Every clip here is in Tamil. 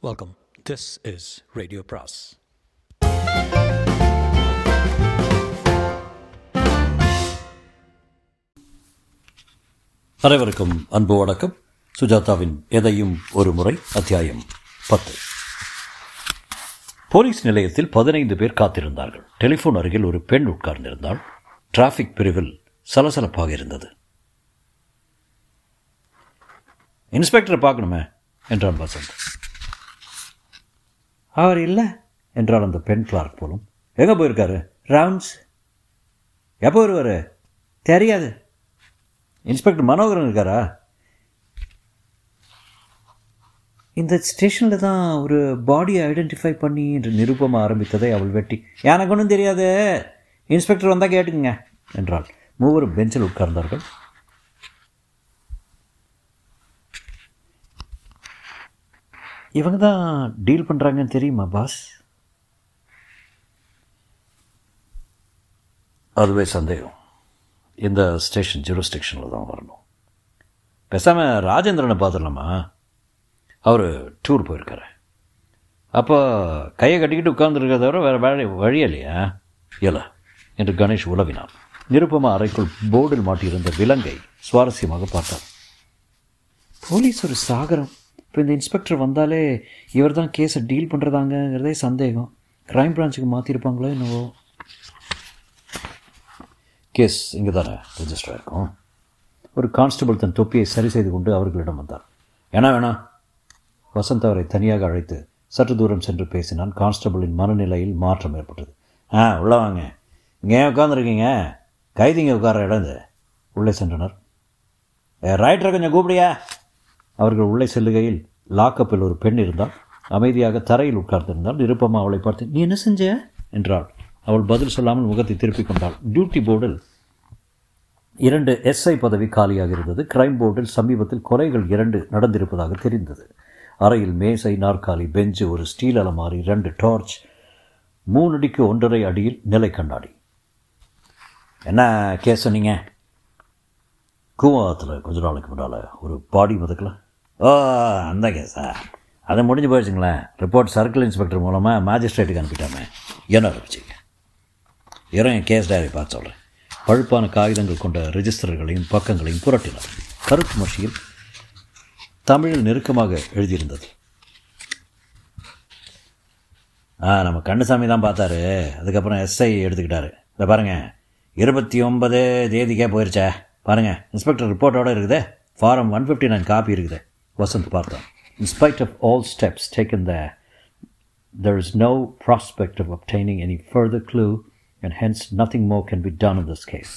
வெல்கம் திஸ் இஸ் ரேடியோ பிராஸ் அனைவருக்கும் அன்பு வணக்கம். சுஜாதாவின் எதையும் ஒரு முறை அத்தியாயம் பத்து. போலீஸ் நிலையத்தில் பதினைந்து பேர் காத்திருந்தார்கள். டெலிஃபோன் அருகில் ஒரு பெண் உட்கார்ந்திருந்தாள். டிராஃபிக் பிரிவில் சலசலப்பாக இருந்தது. இன்ஸ்பெக்டரை பார்க்கணுமே என்றான் வசந்த். அவர் இல்லை? என்றால் அந்த பெண் கிளார்க் போலும். எங்கே போயிருக்காரு? ரவுண்ட்ஸ் எப்போ வருவார்? தெரியாது. இன்ஸ்பெக்டர் மனோகரன் இருக்காரா? இந்த ஸ்டேஷனில் தான் ஒரு பாடியை ஐடென்டிஃபை பண்ணி என்று நிரூபம் ஆரம்பித்ததை அவள் வெட்டி. எனக்கு ஒன்றும் தெரியாது. இன்ஸ்பெக்டர் வந்தால் கேட்டுக்குங்க என்றாள். மூவரும் பெஞ்சில் உட்கார்ந்தார்கள். இவங்க தான் டீல் பண்ணுறாங்கன்னு தெரியுமா பாஸ் அதுவே சந்தேகம். இந்த ஸ்டேஷன் ஜீரோ ஸ்டேஷனில் தான் வரணும். பேசாமல் ராஜேந்திரனை பார்த்துடலாமா? அவர் டூர் போயிருக்காரு. அப்போ கையை கட்டிக்கிட்டு உட்கார்ந்துருக்கிறத தவிர வேறு வழி வழி இல்லையா? இல்லை என்று கணேஷ் உலவினான் நிருப்பமா அறைக்குள் போர்டில் மாட்டியிருந்த விலங்கை சுவாரஸ்யமாக பார்த்தார் போலீஸ் ஒரு சாகரம். இப்போ இந்த இன்ஸ்பெக்டர் வந்தாலே இவர் தான் கேஸை டீல் பண்ணுறதாங்கிறதே சந்தேகம். க்ரைம் பிரான்ச்சுக்கு மாற்றிருப்பாங்களோ என்னவோ. கேஸ் இங்கே தானே ரெஜிஸ்டர் ஆயிருக்கும். ஒரு கான்ஸ்டபிள் தன் தொப்பியை சரி செய்து கொண்டு அவர்களிடம் வந்தார். ஏன்னா வேணாம் வசந்த் அவரை தனியாக அழைத்து சற்று தூரம் சென்று பேசினான். கான்ஸ்டபிளின் மனநிலையில் மாற்றம் ஏற்பட்டது. ஆ உள்ளே வாங்க. இங்கே உட்காந்துருக்கீங்க கைதிங்க உட்கார இடம் இது. உள்ளே சென்றனர். ரைட்டரை கொஞ்சம் கூப்பிடியா? அவர்கள் உள்ளே செல்லுகையில் லாக்கப்பில் ஒரு பெண் இருந்தால் அமைதியாக தரையில் உட்கார்ந்திருந்தால் நிருப்பமா அவளை பார்த்து நீ என்ன செஞ்ச? என்றாள். அவள் பதில் சொல்லாமல் முகத்தை திருப்பிக் கொண்டாள். டியூட்டி போர்டில் இரண்டு எஸ்ஐ பதவி காலியாக இருந்தது. கிரைம் போர்டில் சமீபத்தில் கொலைகள் இரண்டு நடந்திருப்பதாக தெரிந்தது. அறையில் மேசை நாற்காலி பெஞ்சு ஒரு ஸ்டீல் அலமாரி ரெண்டு டார்ச் மூணு அடிக்கு ஒன்றரை அடியில் நிலை கண்ணாடி. என்ன கேஸ் சொன்னீங்க? கூவாத்தில் கொஞ்ச நாளைக்கு முன்னால் ஒரு பாடி முதக்கல. ஓ அந்த கேஸா அது முடிஞ்சு போயிடுச்சுங்களேன். ரிப்போர்ட் சர்க்கிள் இன்ஸ்பெக்டர் மூலமாக மேஜிஸ்ட்ரேட்டுக்கு அனுப்பிட்டாமே. என்ன ஆரம்பிச்சிங்க என் கேஸ் டைரி பார்த்து சொல்கிறேன் பழுப்பான காகிதங்கள் கொண்ட ரிஜிஸ்டர்களையும் பக்கங்களையும் புரட்டினார். கருப்பு மஷியில் தமிழில் நெருக்கமாக எழுதியிருந்தது. ஆ நம்ம கண்ணுசாமி தான் பார்த்தாரு. அதுக்கப்புறம் எஸ்ஐ எடுத்துக்கிட்டாரு. இதை பாருங்கள் இருபத்தி ஒன்பது தேதிக்கே போயிருச்சே. பாருங்கள் இன்ஸ்பெக்டர் ரிப்போர்ட்டோட இருக்குதே. Form one fifty nine copy இருக்குது. வசந்த் பார்த்தான் in spite of all steps taken the there is no prospect of obtaining any further clue and hence nothing more can be done in this case.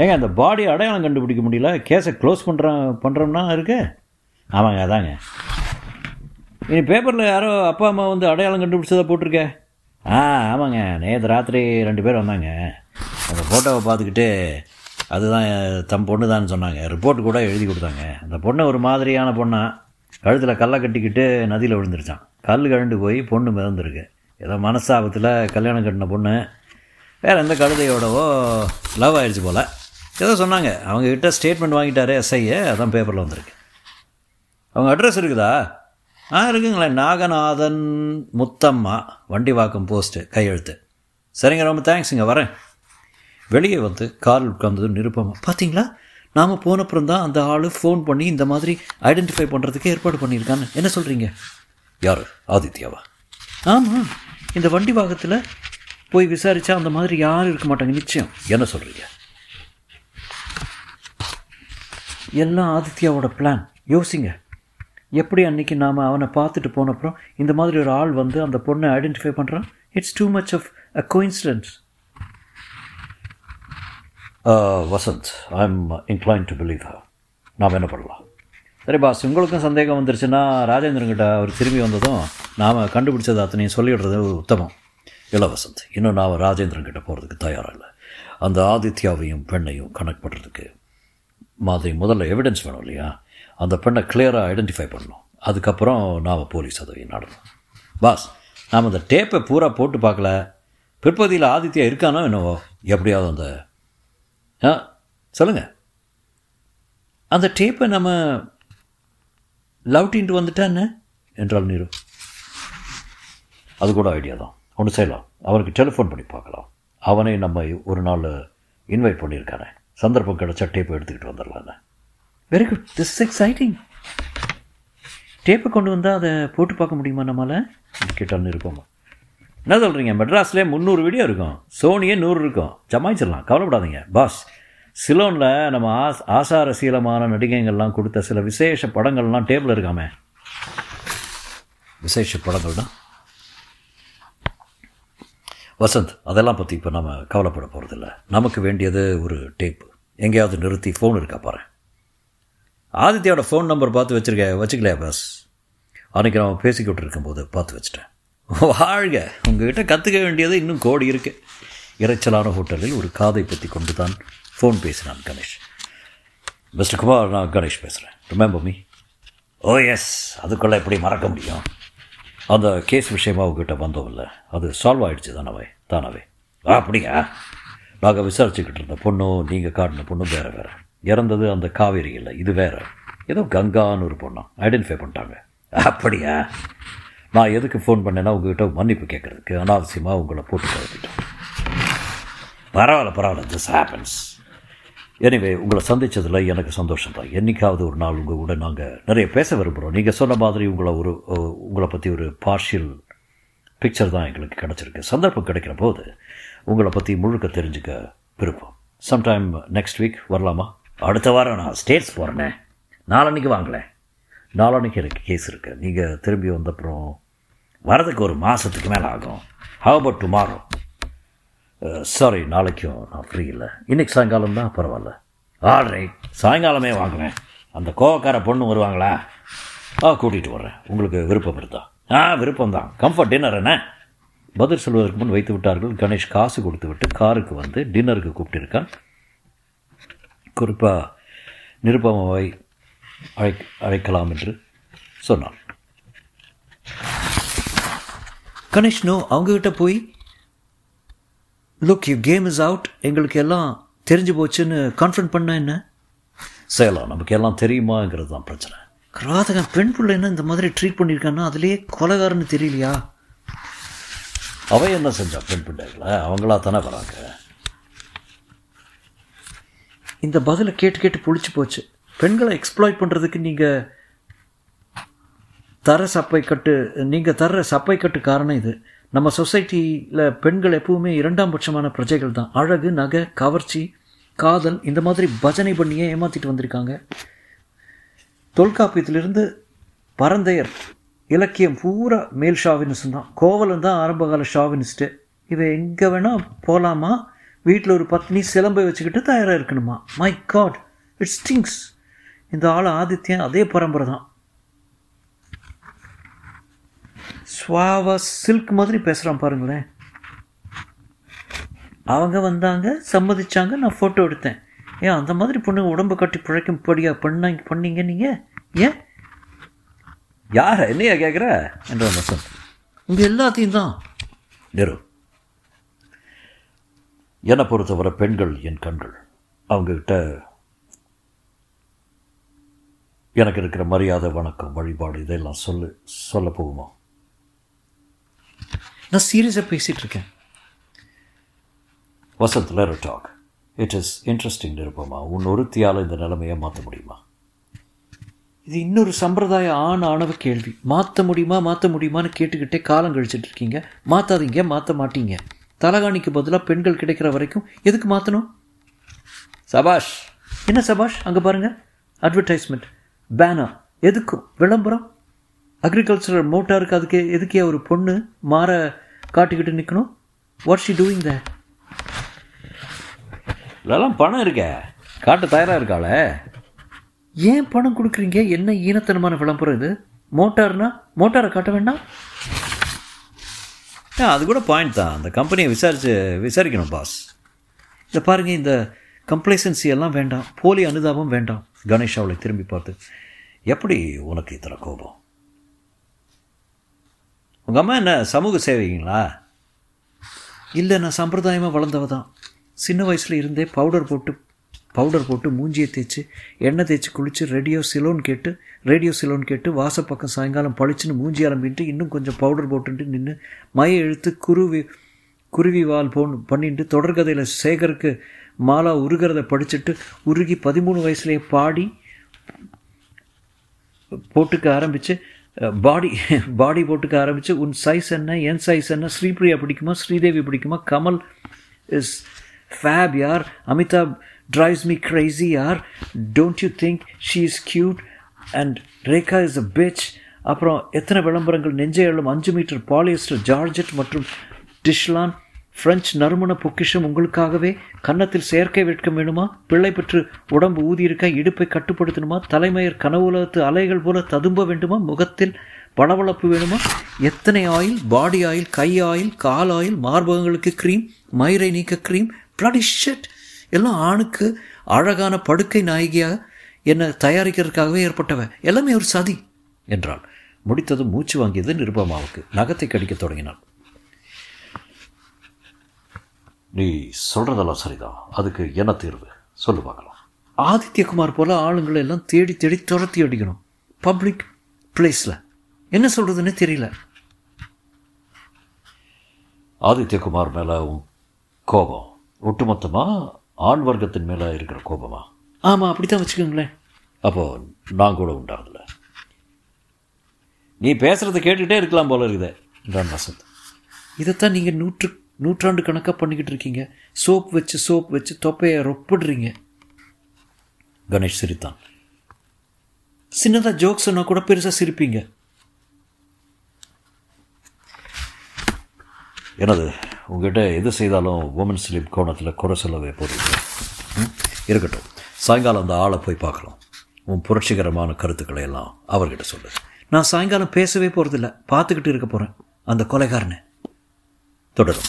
ஏங்க அந்த பாடி அடையாளம் கண்டுபிடிக்க முடியல? கேஸை க்ளோஸ் பண்ணுறோம் பண்ணுறோம்னா இருக்கு? ஆமாங்க அதாங்க. இனி பேப்பரில் யாரோ அப்பா அம்மா வந்து அடையாளம் கண்டுபிடிச்சதை போட்டிருக்கே? ஆ ஆமாங்க. நேற்று ராத்திரி ரெண்டு பேர் வந்தாங்க. அந்த ஃபோட்டோவை பார்த்துக்கிட்டு அதுதான் தம் பொண்ணு தான் சொன்னாங்க. ரிப்போர்ட் கூட எழுதி கொடுத்தாங்க. அந்த பொண்ணு ஒரு மாதிரியான பொண்ணா கழுத்தில் கல்லை கட்டிக்கிட்டு நதியில் விழுந்துருச்சான். கல் கழண்டு போய் பொண்ணு மிதந்துருக்கு. ஏதோ மனசாபத்தில் கல்யாணம் கட்டின பொண்ணு வேறு எந்த கழுதையோடவோ லவ் ஆயிடுச்சு போல். ஏதோ சொன்னாங்க. அவங்கக்கிட்ட ஸ்டேட்மெண்ட் வாங்கிட்டாரு எஸ்ஐயை அதான் பேப்பரில் வந்திருக்கு. அவங்க அட்ரஸ் இருக்குதா? ஆ இருக்குங்களே. நாகநாதன் முத்தம்மா வண்டி வாக்கம் போஸ்ட்டு கையெழுத்து. சரிங்க ரொம்ப தேங்க்ஸுங்க வரேன். வெளியே வந்து காரில் உட்கார்ந்ததும் நிருப்பமா பார்த்தீங்களா நாம் போனப்புறம் தான் அந்த ஆள் ஃபோன் பண்ணி இந்த மாதிரி ஐடென்டிஃபை பண்ணுறதுக்கு ஏற்பாடு பண்ணியிருக்கான்னு. என்ன சொல்கிறீங்க யார்? ஆதித்யாவா? ஆமாம் இந்த வண்டி வாகத்தில் போய் விசாரித்தா அந்த மாதிரி யாரும் இருக்க மாட்டாங்க நிச்சயம். என்ன சொல்கிறீங்க எல்லாம் ஆதித்யாவோட பிளான் யோசிங்க. எப்படி அன்றைக்கி நாம் அவனை பார்த்துட்டு போனப்புறம் இந்த மாதிரி ஒரு ஆள் வந்து அந்த பொண்ணை ஐடென்டிஃபை பண்ணுறான் it's too much of a coincidence Vasanth I am inclined to believe நாம் என்ன பண்ணலாம் சரி பாஸ் உங்களுக்கும் சந்தேகம் வந்துருச்சுன்னா ராஜேந்திரங்கிட்ட அவர் திரும்பி வந்ததும் நாம் கண்டுபிடிச்சது அத்தனையும் சொல்லிடுறது உத்தமம் இல்லை வசந்த் இன்னும் நான் ராஜேந்திரங்கிட்ட போகிறதுக்கு தயாராக இல்லை அந்த ஆதித்யாவையும் பெண்ணையும் கனெக்ட் பண்ணுறதுக்கு மாதிரி முதல்ல எவிடன்ஸ் வேணும் இல்லையா அந்த பெண்ணை கிளியராக ஐடென்டிஃபை பண்ணணும் அதுக்கப்புறம் நாம் போலீஸ் உதவி நடணும் பாஸ் நாம் அந்த டேப்பை பூரா போட்டு பார்க்கல பிற்பகுதியில் ஆதித்யா இருக்கானோ என்னவோ எப்படியாவது அந்த ஆ சொல்லுங்கள் அந்த டேப்பை நம்ம லவ் வந்துட்டா என்ன? என்றால் நீரு. அது கூட ஐடியா தான். ஒன்று செய்யலாம். அவனுக்கு டெலிஃபோன் பண்ணி பார்க்கலாம். அவனை நம்ம ஒரு நாள் இன்வைட் பண்ணியிருக்கானே. சந்தர்ப்பம் கிடச்சா டேப்பை எடுத்துக்கிட்டு வந்துடலான்னு வெரி குட் திஸ் எக்ஸைட்டிங் டேப்பை கொண்டு வந்தால் அதை போட்டு பார்க்க முடியுமா நம்மளால் கேட்டால் இருக்கோமா என்ன சொல்கிறீங்க மெட்ராஸ்லேயே முந்நூறு வீடியோ இருக்கும். சோனியே நூறு இருக்கும். ஜமாய்ச்சிடலாம் கவலைப்படாதீங்க. பாஸ் சிலோனில் நம்ம ஆஸ் ஆசாரசீலமான நடிகைங்கள்லாம் கொடுத்த சில விசேஷ படங்கள்லாம் டேபிள் இருக்காமே. விசேஷ படங்கள்னா? வசந்த் அதெல்லாம் பற்றி இப்போ நம்ம கவலைப்பட போகிறதில்ல நமக்கு வேண்டியது ஒரு டேப்பு எங்கேயாவது நிறுத்தி ஃபோன் இருக்கா பாரு. ஆதித்யாவோட ஃபோன் நம்பர் பார்த்து வச்சுருக்க வச்சுக்கலையா பாஸ்? அன்றைக்கி நம்ம பேசிக்கிட்டு இருக்கும்போது பார்த்து வச்சுட்டேன். வாழ்க. உங்ககிட்ட கற்றுக்க வேண்டியது இன்னும் கோடி இருக்குது இறைச்சலான ஹோட்டலில் ஒரு காதை பற்றி கொண்டு தான் ஃபோன் பேசினான் கணேஷ். மிஸ்டர் குமார் நான் கணேஷ் பேசுகிறேன் remember me oh oh, yes அதுக்குள்ளே எப்படி மறக்க முடியும்? அந்த கேஸ் விஷயமாக உங்ககிட்ட வந்தோம்ல. அது சால்வ் ஆகிடுச்சு தானவே? தானவே. அப்படியா? நாங்கள் விசாரிச்சுக்கிட்டு இருந்த பொண்ணும் நீங்கள் காட்டின பொண்ணும் வேறு வேறு. இறந்தது அந்த காவேரி இல்லை இது வேறு. ஏதோ கங்கான்னு ஒரு பொண்ணா. ஐடென்டிஃபை பண்ணிட்டாங்க. அப்படியா? நான் எதுக்கு ஃபோன் பண்ணேன்னா உங்ககிட்ட மன்னிப்பு கேட்குறதுக்கு அனாவசியமாக உங்களை போட்டு குழப்பிட்டேன் பரவாயில்ல பரவாயில்ல திஸ் ஹேப்பன்ஸ் எனிவே உங்களை சந்தித்ததில் எனக்கு சந்தோஷம் தான். என்றைக்காவது ஒரு நாள் உங்கள் கூட நாங்கள் நிறைய பேச விரும்புகிறோம் நீங்கள் சொன்ன மாதிரி உங்களை ஒரு உங்களை பற்றி ஒரு பார்ஷியல் பிக்சர் தான் எங்களுக்கு கிடச்சிருக்கு. சந்தர்ப்பம் கிடைக்கிற போது உங்களை பற்றி முழுக்க தெரிஞ்சுக்க விருப்பம். சம்டைம் நெக்ஸ்ட் வீக் வரலாமா? அடுத்த வாரம் நான் ஸ்டேட்ஸ் போகிறேனே நாளன்னைக்கு வாங்களேன். நாளன்னைக்கு எனக்கு கேஸ் இருக்குது நீங்கள் திரும்பி வந்தப்புறம் வரதுக்கு ஒரு மாதத்துக்கு மேலே ஆகும். ஹவ் அபவுட் டுமாரோ சாரி நாளைக்கும் நான் ஃப்ரீ இல்லை. இன்றைக்கி சாயங்காலம் தான் பரவாயில்ல. ஆல் ரைட் சாயங்காலமே வாங்குவேன் அந்த கோவக்கார பொண்ணு வருவாங்களா? ஆ கூட்டிகிட்டு வர்றேன். உங்களுக்கு விருப்பம் இருந்தா ஆ விருப்பம் தான் கம்ஃபர்ட் டின்னர் என்ன? பதில் சொல்வதற்கு முன் வைத்து விட்டார்கள். கணேஷ் காசு கொடுத்து விட்டு காருக்கு வந்து டின்னருக்கு கூப்பிட்டுருக்கான். குறிப்பாக நிருப்பமாவை அழை அழைக்கலாம் என்று சொன்னான். கணேஷ் நோ அவங்ககிட்ட போய் look you game is out எங்களுக்கு எல்லாம் தெரிஞ்சு போச்சுன்னு கான்ஃபரன்ட் பண்ண என்ன? செய்யலாம் நமக்கு எல்லாம் தெரியுமாங்கிறது தான் பிரச்சனை. கிராதகன் பெண் பிள்ளை என்ன இந்த மாதிரி ட்ரீட் பண்ணியிருக்கான்னா அதுலேயே கொலகாரன்னு தெரியலையா? அவ என்ன செஞ்சா பெண் பிள்ளைகளை? அவங்களா தானே வராங்க. இந்த பதிலை கேட்டு கேட்டு புளிச்சு போச்சு. பெண்களை எக்ஸ்ப்ளாய்ட் பண்ணுறதுக்கு நீங்கள் தர சப்பை கட்டு நீங்கள் தர்ற சப்பை கட்டு காரணம் இது. நம்ம சொசைட்டியில் பெண்கள் எப்பவுமே இரண்டாம் பட்சமான பிரஜைகள் தான். அழகு நகை கவர்ச்சி காதல் இந்த மாதிரி பஜனை பண்ணியே ஏமாற்றிட்டு வந்திருக்காங்க. தொல்காப்பியத்திலிருந்து பரந்தையர் இலக்கியம் பூரா மேல் ஷாவினிஸ்ட் தான். கோவலன் தான் ஆரம்பகால ஷாவினிஸ்ட்டு. இவன் எங்கே வேணால் போகலாமா வீட்டில் ஒரு பத்னி சிலம்பை வச்சுக்கிட்டு தயாராக இருக்கணுமா? மை காட் இட்ஸ் திங்ஸ் இந்த ஆள் ஆதித்யன் அதே பரம்பரை தான். ஸ்வாவா சில்க் மாதிரி பேசுகிறான் பாருங்களேன். அவங்க வந்தாங்க சம்மதிச்சாங்க நான் ஃபோட்டோ எடுத்தேன். ஏன் அந்த மாதிரி பொண்ணு உடம்பு கட்டி பிழைக்கும்படியா பண்ணாங்க பண்ணீங்க நீங்கள் ஏன்? யார் என்னையா கேட்குற என்ற வசந்த் உங்கள் எல்லாத்தையும் தான். நெரு என்னை பொறுத்தவரை பெண்கள் என் கண்கள். அவங்கக்கிட்ட எனக்கு இருக்கிற மரியாதை வணக்கம் வழிபாடு இதெல்லாம் சொல்லு சொல்ல போகுமா? நான் சீரியஸாக பேசிகிட்டு இருக்கேன் Vasanth லெர் talk it is interesting Nirupama உன் ஒருத்தியால் இந்த நிலைமையை மாற்ற முடியுமா? இது இன்னொரு சம்பிரதாய ஆண் ஆணவ கேள்வி. மாற்ற முடியுமா மாற்ற முடியுமான்னு கேட்டுக்கிட்டே காலம் கழிச்சிட்டு இருக்கீங்க. மாற்றாதீங்க மாற்ற மாட்டீங்க. தலகாணிக்கு பதிலாக பெண்கள் கிடைக்கிற வரைக்கும் எதுக்கு மாற்றணும் சபாஷ். என்ன சபாஷ்? அங்கே பாருங்கள் அட்வர்டைஸ்மெண்ட் பேனர் எதுக்கும்? விளம்பரம். அக்ரிகல்ச்சரல் மோட்டாருக்கு அதுக்கு எதுக்கே ஒரு பொண்ணு மாற காட்டிக்கிட்டு நிற்கணும் வாட் ஷி டூயிங் த இதெல்லாம் பணம் இருக்க. காட்டு தயாராக இருக்காளே. ஏன் பணம் கொடுக்குறீங்க? என்ன ஈனத்தனமான விளம்பரம் இது? மோட்டார்னா மோட்டாரை காட்ட வேண்டாம்? அது கூட பாயிண்ட் தான். அந்த கம்பெனியை விசாரித்து விசாரிக்கணும் பாஸ் இதை பாருங்கள் இந்த கம்ப்ளைசன்சி எல்லாம் வேண்டாம். போலி அனுதாபம் வேண்டாம். கணேஷ் அவளை திரும்பி பார்த்து எப்படி உனக்கு இத்தனை கோபம்? உங்கள் அம்மா என்ன சமூக சேவைங்களா இல்லை நான் சம்பிரதாயமாக வளர்ந்தவ தான். சின்ன வயசில் இருந்தே பவுடர் போட்டு பவுடர் போட்டு மூஞ்சியை தேய்ச்சி எண்ணெய் தேய்ச்சி குளித்து ரேடியோ சிலோன் கேட்டு ரேடியோ சிலோன் கேட்டு வாசப்பக்கம் சாயங்காலம் பளிச்சுன்னு மூஞ்சி அலம்பிட்டு இன்னும் கொஞ்சம் பவுடர் போட்டுட்டு நின்று மய இழுத்து குருவி குருவி வால் போன் பண்ணிட்டு தொடர்கதையில் சேகருக்கு மாலா உருகிறத படிச்சுட்டு உருகி பதிமூணு வயசுலேயே பாடி போட்டுக்க ஆரம்பித்து பாடி பாடி போட்டுக்க ஆரம்பித்து உன் சைஸ் என்ன என் சைஸ் என்ன ஸ்ரீபிரியா பிடிக்குமா ஸ்ரீதேவி பிடிக்குமா கமல் இஸ் ஃபேப் யார் அமிதாப் drives மீ க்ரைஸி யார் don't you think she is cute and Rekha is a bitch அப்புறம் எத்தனை விளம்பரங்கள் நெஞ்சை எழும் அஞ்சு மீட்டர் பாலியஸ்டர் ஜார்ஜெட் மற்றும் டிஷ்லான் பிரெஞ்சு நறுமண பொக்கிஷம் உங்களுக்காகவே கன்னத்தில் செயற்கை வெட்கம் வேணுமா? பிள்ளை பெற்று உடம்பு ஊதியிருக்க இடுப்பை கட்டுப்படுத்தணுமா? தலைமையர் கனவுலகத்து அலைகள் போல ததும்ப வேண்டுமா? முகத்தில் பளபளப்பு வேணுமா? எத்தனை ஆயில்? பாடி ஆயில் கை ஆயில் கால் ஆயில் மார்பகங்களுக்கு க்ரீம் மயிரை நீக்க க்ரீம் பிளடி எல்லாம் ஆணுக்கு அழகான படுக்கை நாயகியாக என்னை தயாரிக்கிறதுக்காகவே ஏற்பட்டவ. எல்லாமே ஒரு சதி என்றாள். முடித்ததும் மூச்சு வாங்கியது நிருபமாவுக்கு. நகத்தை கடிக்க தொடங்கினாள். நீ சொல்கிறதெல்லாம் சரிதான் அதுக்கு என்ன தீர்வு? சொல்லு பார்க்கலாம். ஆதித்யகுமார் போல ஆளுங்களை எல்லாம் தேடி தேடி துரத்தி அடிக்கணும். பப்ளிக் பிளேஸில் என்ன சொல்கிறதுன்னு தெரியல. ஆதித்யகுமார் மேலே கோபம் ஒட்டுமொத்தமாக ஆண் வர்க்கத்தின் மேலே இருக்கிற கோபமா? ஆமாம் அப்படி தான் வச்சுக்கோங்களேன். அப்போ நான் கூட உண்டாகல. நீ பேசுகிறத கேட்டுக்கிட்டே இருக்கலாம் போல இருக்குதே. என்றான் வசந்த். இதைத்தான் நீங்கள் நூற்று நூற்றாண்டு கணக்காக பண்ணிக்கிட்டு இருக்கீங்க. சோப் வச்சு சோப் வச்சு தொப்பையை ரொப்பிடுறீங்க. கணேஷ் சிரித்தான். சின்னதாக ஜோக் சொன்னால் கூட பெருசாக சிரிப்பீங்க. எனது உங்ககிட்ட எது செய்தாலும் உமன்ஸ் லிப் கோணத்தில் குறை சொல்லவே போதும். ம்? இருக்கட்டும். சாயங்காலம் அந்த ஆளை போய் பார்க்கலாம். உன் புரட்சிகரமான கருத்துக்களை எல்லாம் அவர்கிட்ட சொல்லு. நான் சாயங்காலம் பேசவே போகிறதில்ல பார்த்துக்கிட்டு இருக்க போகிறேன் அந்த கொலைகாரனை. 就这种